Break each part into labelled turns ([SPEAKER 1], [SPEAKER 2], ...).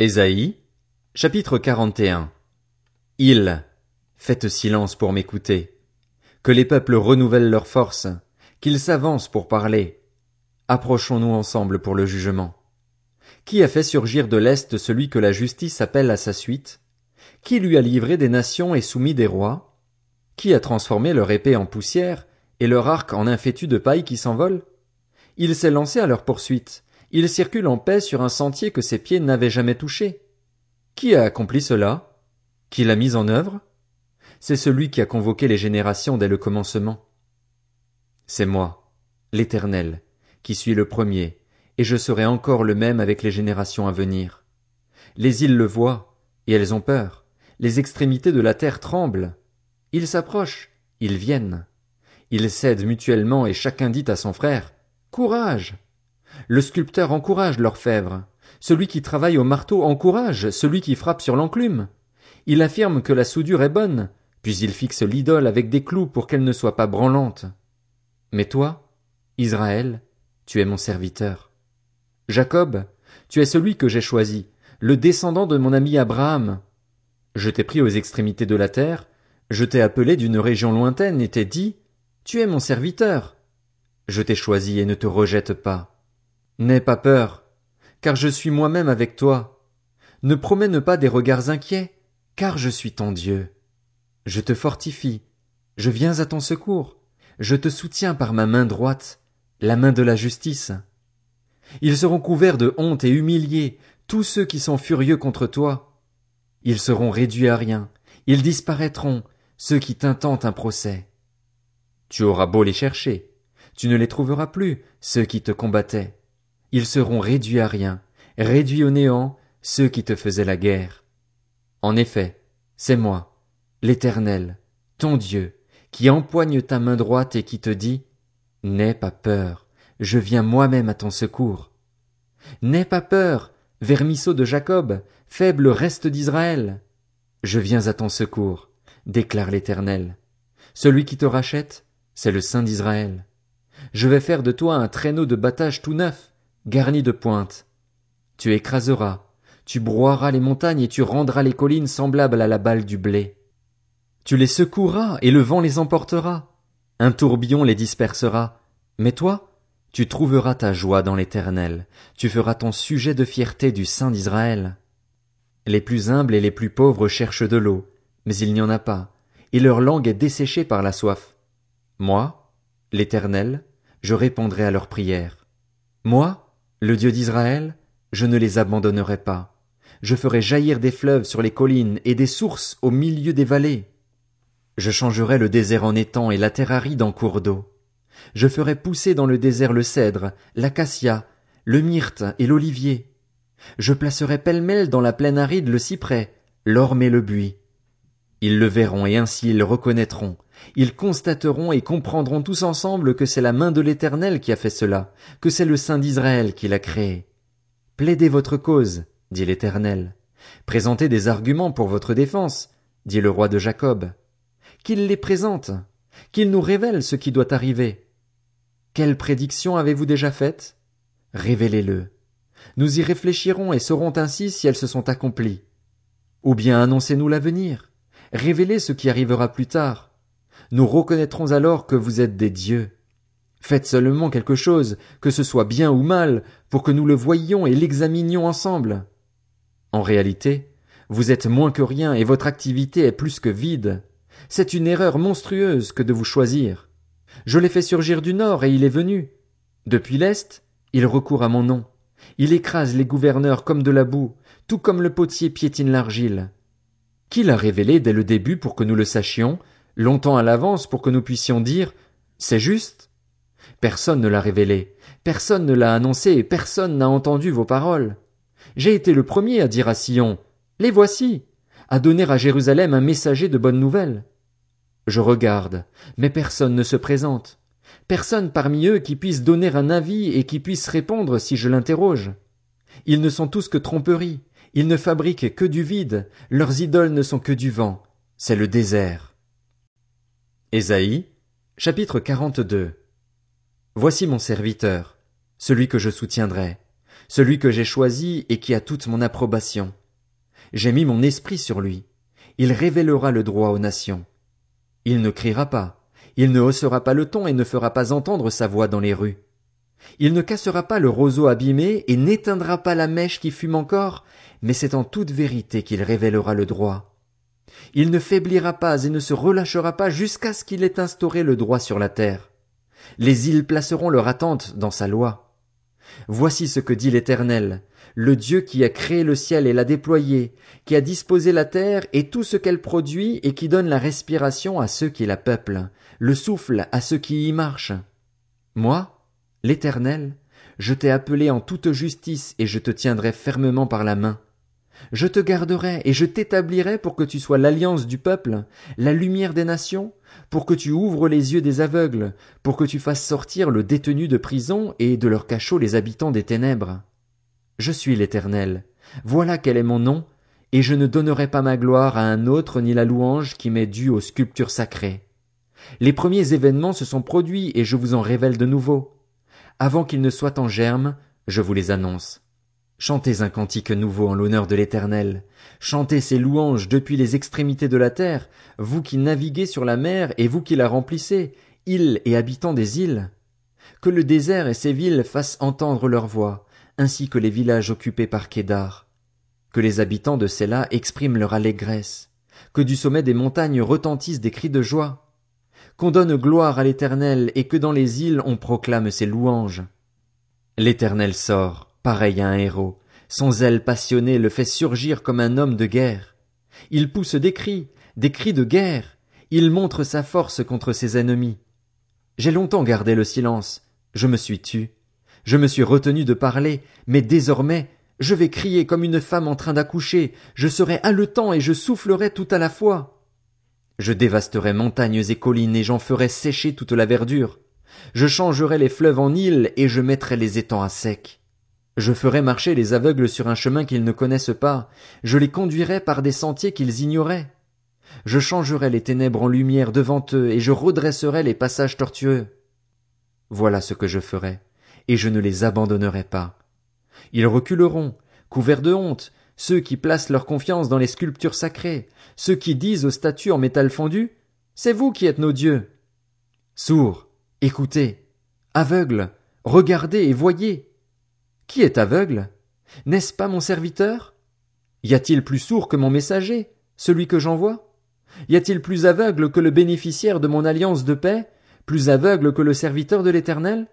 [SPEAKER 1] Ésaïe, chapitre 41 Ils, faites silence pour m'écouter. Que les peuples renouvellent leurs forces, qu'ils s'avancent pour parler. Approchons-nous ensemble pour le jugement. Qui a fait surgir de l'Est celui que la justice appelle à sa suite? Qui lui a livré des nations et soumis des rois? Qui a transformé leur épée en poussière et leur arc en un fétu de paille qui s'envole? Il s'est lancé à leur poursuite. Il circule en paix sur un sentier que ses pieds n'avaient jamais touché. Qui a accompli cela? Qui l'a mis en œuvre? C'est celui qui a convoqué les générations dès le commencement. C'est moi, l'Éternel, qui suis le premier, et je serai encore le même avec les générations à venir. Les îles le voient, et elles ont peur. Les extrémités de la terre tremblent. Ils s'approchent, ils viennent. Ils cèdent mutuellement et chacun dit à son frère, Courage! Le sculpteur encourage l'orfèvre. Celui qui travaille au marteau encourage celui qui frappe sur l'enclume. Il affirme que la soudure est bonne, puis il fixe l'idole avec des clous pour qu'elle ne soit pas branlante. Mais toi, Israël, tu es mon serviteur. Jacob, tu es celui que j'ai choisi, le descendant de mon ami Abraham. Je t'ai pris aux extrémités de la terre, je t'ai appelé d'une région lointaine et t'ai dit, tu es mon serviteur. Je t'ai choisi et ne te rejette pas. N'aie pas peur, car je suis moi-même avec toi. Ne promène pas des regards inquiets, car je suis ton Dieu. Je te fortifie, je viens à ton secours, je te soutiens par ma main droite, la main de la justice. Ils seront couverts de honte et humiliés, tous ceux qui sont furieux contre toi. Ils seront réduits à rien, ils disparaîtront, ceux qui t'intentent un procès. Tu auras beau les chercher, tu ne les trouveras plus, ceux qui te combattaient. Ils seront réduits à rien, réduits au néant, ceux qui te faisaient la guerre. En effet, c'est moi, l'Éternel, ton Dieu, qui empoigne ta main droite et qui te dit N'aie pas peur, je viens moi-même à ton secours. N'aie pas peur, vermisseau de Jacob, faible reste d'Israël. Je viens à ton secours, déclare l'Éternel. Celui qui te rachète, c'est le Saint d'Israël. Je vais faire de toi un traîneau de battage tout neuf, garni de pointes. Tu écraseras, tu broieras les montagnes et tu rendras les collines semblables à la balle du blé. Tu les secoueras et le vent les emportera. Un tourbillon les dispersera. Mais toi, tu trouveras ta joie dans l'éternel. Tu feras ton sujet de fierté du Saint d'Israël. Les plus humbles et les plus pauvres cherchent de l'eau, mais il n'y en a pas, et leur langue est desséchée par la soif. Moi, l'éternel, je répondrai à leurs prières. Moi, le Dieu d'Israël, je ne les abandonnerai pas. Je ferai jaillir des fleuves sur les collines et des sources au milieu des vallées. Je changerai le désert en étang et la terre aride en cours d'eau. Je ferai pousser dans le désert le cèdre, l'acacia, le myrte et l'olivier. Je placerai pêle-mêle dans la plaine aride le cyprès, l'orme et le buis. Ils le verront et ainsi ils le reconnaîtront. Ils constateront et comprendront tous ensemble que c'est la main de l'Éternel qui a fait cela, que c'est le Saint d'Israël qui l'a créé. Plaidez votre cause, dit l'Éternel. Présentez des arguments pour votre défense, dit le roi de Jacob qu'il les présente, qu'il nous révèle ce qui doit arriver. Quelles prédictions avez-vous déjà faites? Révélez-le. Nous y réfléchirons et saurons ainsi si elles se sont accomplies. Ou bien annoncez-nous l'avenir. Révélez ce qui arrivera plus tard. Nous reconnaîtrons alors que vous êtes des dieux. Faites seulement quelque chose, que ce soit bien ou mal, pour que nous le voyions et l'examinions ensemble. En réalité, vous êtes moins que rien et votre activité est plus que vide. C'est une erreur monstrueuse que de vous choisir. Je l'ai fait surgir du nord et il est venu. Depuis l'est, il recourt à mon nom. Il écrase les gouverneurs comme de la boue, tout comme le potier piétine l'argile. Qui l'a révélé dès le début pour que nous le sachions, longtemps à l'avance pour que nous puissions dire C'est juste? Personne ne l'a révélé, personne ne l'a annoncé et personne n'a entendu vos paroles. J'ai été le premier à dire à Sion Les voici, à donner à Jérusalem un messager de bonnes nouvelles. Je regarde, mais personne ne se présente. Personne parmi eux qui puisse donner un avis et qui puisse répondre si je l'interroge. Ils ne sont tous que tromperies, ils ne fabriquent que du vide, leurs idoles ne sont que du vent, c'est le désert. Ésaïe, chapitre 42 Voici mon serviteur, celui que je soutiendrai, celui que j'ai choisi et qui a toute mon approbation. J'ai mis mon esprit sur lui. Il révélera le droit aux nations. Il ne criera pas, il ne haussera pas le ton et ne fera pas entendre sa voix dans les rues. Il ne cassera pas le roseau abîmé et n'éteindra pas la mèche qui fume encore, mais c'est en toute vérité qu'il révélera le droit. Il ne faiblira pas et ne se relâchera pas jusqu'à ce qu'il ait instauré le droit sur la terre. Les îles placeront leur attente dans sa loi. Voici ce que dit l'Éternel, le Dieu qui a créé le ciel et l'a déployé, qui a disposé la terre et tout ce qu'elle produit et qui donne la respiration à ceux qui la peuplent, le souffle à ceux qui y marchent. Moi, l'Éternel, je t'ai appelé en toute justice et je te tiendrai fermement par la main. Je te garderai et je t'établirai pour que tu sois l'alliance du peuple, la lumière des nations, pour que tu ouvres les yeux des aveugles, pour que tu fasses sortir le détenu de prison et de leur cachot les habitants des ténèbres. Je suis l'Éternel. Voilà quel est mon nom, et je ne donnerai pas ma gloire à un autre ni la louange qui m'est due aux sculptures sacrées. Les premiers événements se sont produits et je vous en révèle de nouveau. Avant qu'ils ne soient en germe, je vous les annonce. Chantez un cantique nouveau en l'honneur de l'Éternel. Chantez ses louanges depuis les extrémités de la terre, vous qui naviguez sur la mer et vous qui la remplissez, îles et habitants des îles. Que le désert et ses villes fassent entendre leur voix, ainsi que les villages occupés par Kédar. Que les habitants de Séla expriment leur allégresse. Que du sommet des montagnes retentissent des cris de joie. Qu'on donne gloire à l'Éternel et que dans les îles on proclame ses louanges. L'Éternel sort pareil à un héros. Son zèle passionné le fait surgir comme un homme de guerre. Il pousse des cris, des cris de guerre. Il montre sa force contre ses ennemis. J'ai longtemps gardé le silence. Je me suis tu. Je me suis retenu de parler, mais désormais, je vais crier comme une femme en train d'accoucher. Je serai haletant et je soufflerai tout à la fois. Je dévasterai montagnes et collines et j'en ferai sécher toute la verdure. Je changerai les fleuves en îles et je mettrai les étangs à sec. Je ferai marcher les aveugles sur un chemin qu'ils ne connaissent pas, je les conduirai par des sentiers qu'ils ignoraient. Je changerai les ténèbres en lumière devant eux, et je redresserai les passages tortueux. Voilà ce que je ferai, et je ne les abandonnerai pas. Ils reculeront, couverts de honte, ceux qui placent leur confiance dans les sculptures sacrées, ceux qui disent aux statues en métal fondu, C'est vous qui êtes nos dieux. Sourds, écoutez, aveugles, regardez et voyez. Qui est aveugle? N'est-ce pas mon serviteur? Y a-t-il plus sourd que mon messager, celui que j'envoie? Y a-t-il plus aveugle que le bénéficiaire de mon alliance de paix, plus aveugle que le serviteur de l'Éternel?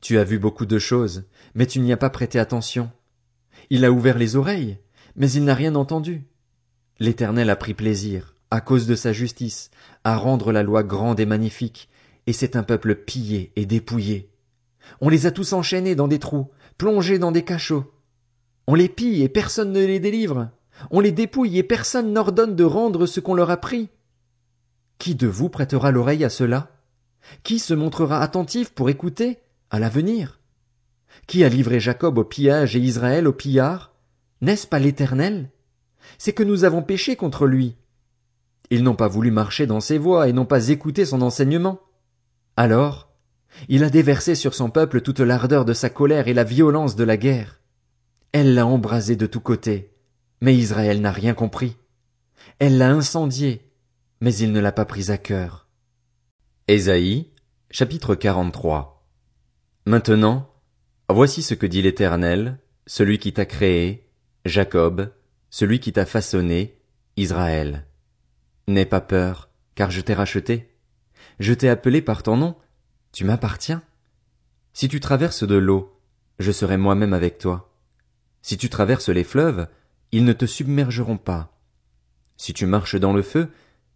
[SPEAKER 1] Tu as vu beaucoup de choses, mais tu n'y as pas prêté attention. Il a ouvert les oreilles, mais il n'a rien entendu. L'Éternel a pris plaisir, à cause de sa justice, à rendre la loi grande et magnifique, et c'est un peuple pillé et dépouillé. On les a tous enchaînés dans des trous, plongés dans des cachots. On les pille et personne ne les délivre. On les dépouille et personne n'ordonne de rendre ce qu'on leur a pris. Qui de vous prêtera l'oreille à cela? Qui se montrera attentif pour écouter à l'avenir? Qui a livré Jacob au pillage et Israël au pillard? N'est-ce pas l'Éternel? C'est que nous avons péché contre lui. Ils n'ont pas voulu marcher dans ses voies et n'ont pas écouté son enseignement. Alors, il a déversé sur son peuple toute l'ardeur de sa colère et la violence de la guerre. Elle l'a embrasé de tous côtés, mais Israël n'a rien compris. Elle l'a incendié, mais il ne l'a pas pris à cœur. Ésaïe, chapitre 43 Maintenant, voici ce que dit l'Éternel, celui qui t'a créé, Jacob, celui qui t'a façonné, Israël. N'aie pas peur, car je t'ai racheté. Je t'ai appelé par ton nom, tu m'appartiens. Si tu traverses de l'eau, je serai moi-même avec toi. Si tu traverses les fleuves, ils ne te submergeront pas. Si tu marches dans le feu,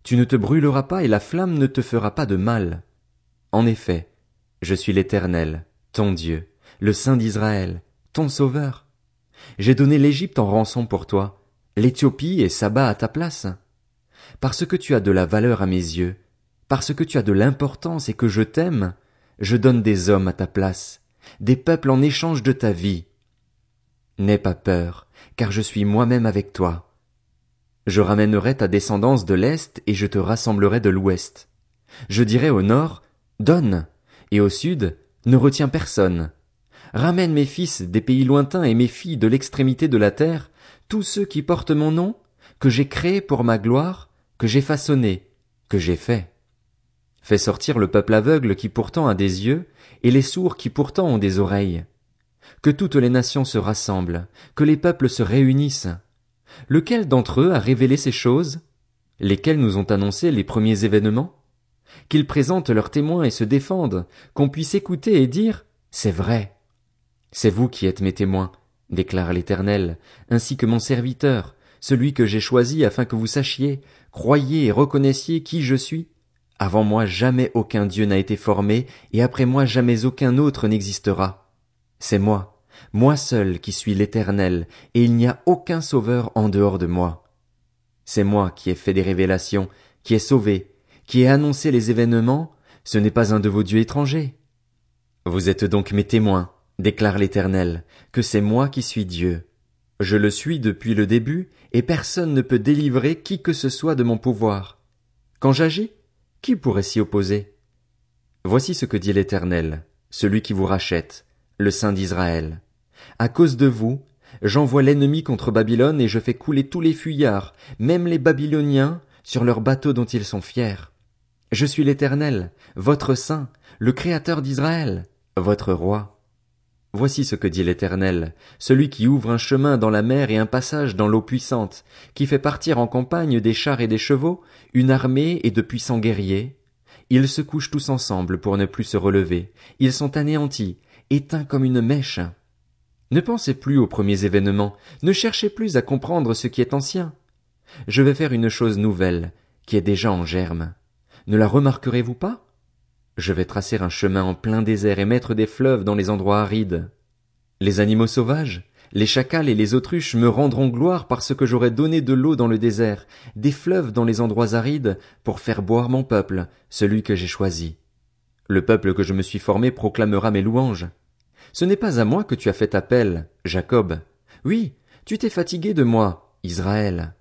[SPEAKER 1] tu ne te brûleras pas et la flamme ne te fera pas de mal. En effet, je suis l'Éternel, ton Dieu, le Saint d'Israël, ton Sauveur. J'ai donné l'Égypte en rançon pour toi, l'Éthiopie et Saba à ta place. Parce que tu as de la valeur à mes yeux, parce que tu as de l'importance et que je t'aime, je donne des hommes à ta place, des peuples en échange de ta vie. N'aie pas peur, car je suis moi-même avec toi. Je ramènerai ta descendance de l'Est et je te rassemblerai de l'Ouest. Je dirai au Nord, donne, et au Sud, ne retiens personne. Ramène mes fils des pays lointains et mes filles de l'extrémité de la terre, tous ceux qui portent mon nom, que j'ai créés pour ma gloire, que j'ai façonnés, que j'ai fait. Fais sortir le peuple aveugle qui pourtant a des yeux, et les sourds qui pourtant ont des oreilles. Que toutes les nations se rassemblent, que les peuples se réunissent. Lequel d'entre eux a révélé ces choses? Lesquels nous ont annoncé les premiers événements? Qu'ils présentent leurs témoins et se défendent, qu'on puisse écouter et dire, c'est vrai. C'est vous qui êtes mes témoins, déclare l'Éternel, ainsi que mon serviteur, celui que j'ai choisi afin que vous sachiez, croyiez et reconnaissiez qui je suis. Avant moi jamais aucun Dieu n'a été formé, et après moi jamais aucun autre n'existera. C'est moi, moi seul qui suis l'Éternel, et il n'y a aucun sauveur en dehors de moi. C'est moi qui ai fait des révélations, qui ai sauvé, qui ai annoncé les événements, ce n'est pas un de vos dieux étrangers. Vous êtes donc mes témoins, déclare l'Éternel, que c'est moi qui suis Dieu. Je le suis depuis le début, et personne ne peut délivrer qui que ce soit de mon pouvoir. Quand j'agis, qui pourrait s'y opposer? Voici ce que dit l'Éternel, celui qui vous rachète, le Saint d'Israël. À cause de vous, j'envoie l'ennemi contre Babylone et je fais couler tous les fuyards, même les Babyloniens, sur leurs bateaux dont ils sont fiers. Je suis l'Éternel, votre Saint, le Créateur d'Israël, votre Roi. Voici ce que dit l'Éternel, celui qui ouvre un chemin dans la mer et un passage dans l'eau puissante, qui fait partir en campagne des chars et des chevaux, une armée et de puissants guerriers. Ils se couchent tous ensemble pour ne plus se relever, ils sont anéantis, éteints comme une mèche. Ne pensez plus aux premiers événements, ne cherchez plus à comprendre ce qui est ancien. Je vais faire une chose nouvelle, qui est déjà en germe. Ne la remarquerez-vous pas? Je vais tracer un chemin en plein désert et mettre des fleuves dans les endroits arides. Les animaux sauvages, les chacals et les autruches me rendront gloire parce que j'aurai donné de l'eau dans le désert, des fleuves dans les endroits arides, pour faire boire mon peuple, celui que j'ai choisi. Le peuple que je me suis formé proclamera mes louanges. Ce n'est pas à moi que tu as fait appel, Jacob. Oui, tu t'es fatigué de moi, Israël.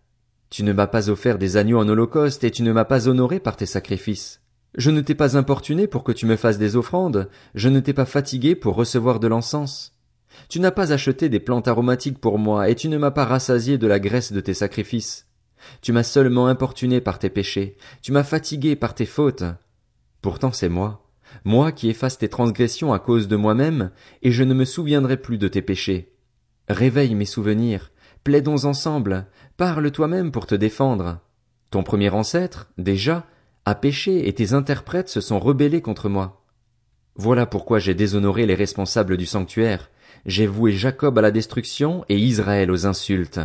[SPEAKER 1] Tu ne m'as pas offert des agneaux en holocauste et tu ne m'as pas honoré par tes sacrifices. Je ne t'ai pas importuné pour que tu me fasses des offrandes, je ne t'ai pas fatigué pour recevoir de l'encens. Tu n'as pas acheté des plantes aromatiques pour moi, et tu ne m'as pas rassasié de la graisse de tes sacrifices. Tu m'as seulement importuné par tes péchés, tu m'as fatigué par tes fautes. Pourtant c'est moi, moi qui efface tes transgressions à cause de moi-même, et je ne me souviendrai plus de tes péchés. Réveille mes souvenirs, plaidons ensemble, parle toi-même pour te défendre. Ton premier ancêtre, déjà, a péché et tes interprètes se sont rebellés contre moi. Voilà pourquoi j'ai déshonoré les responsables du sanctuaire, j'ai voué Jacob à la destruction et Israël aux insultes.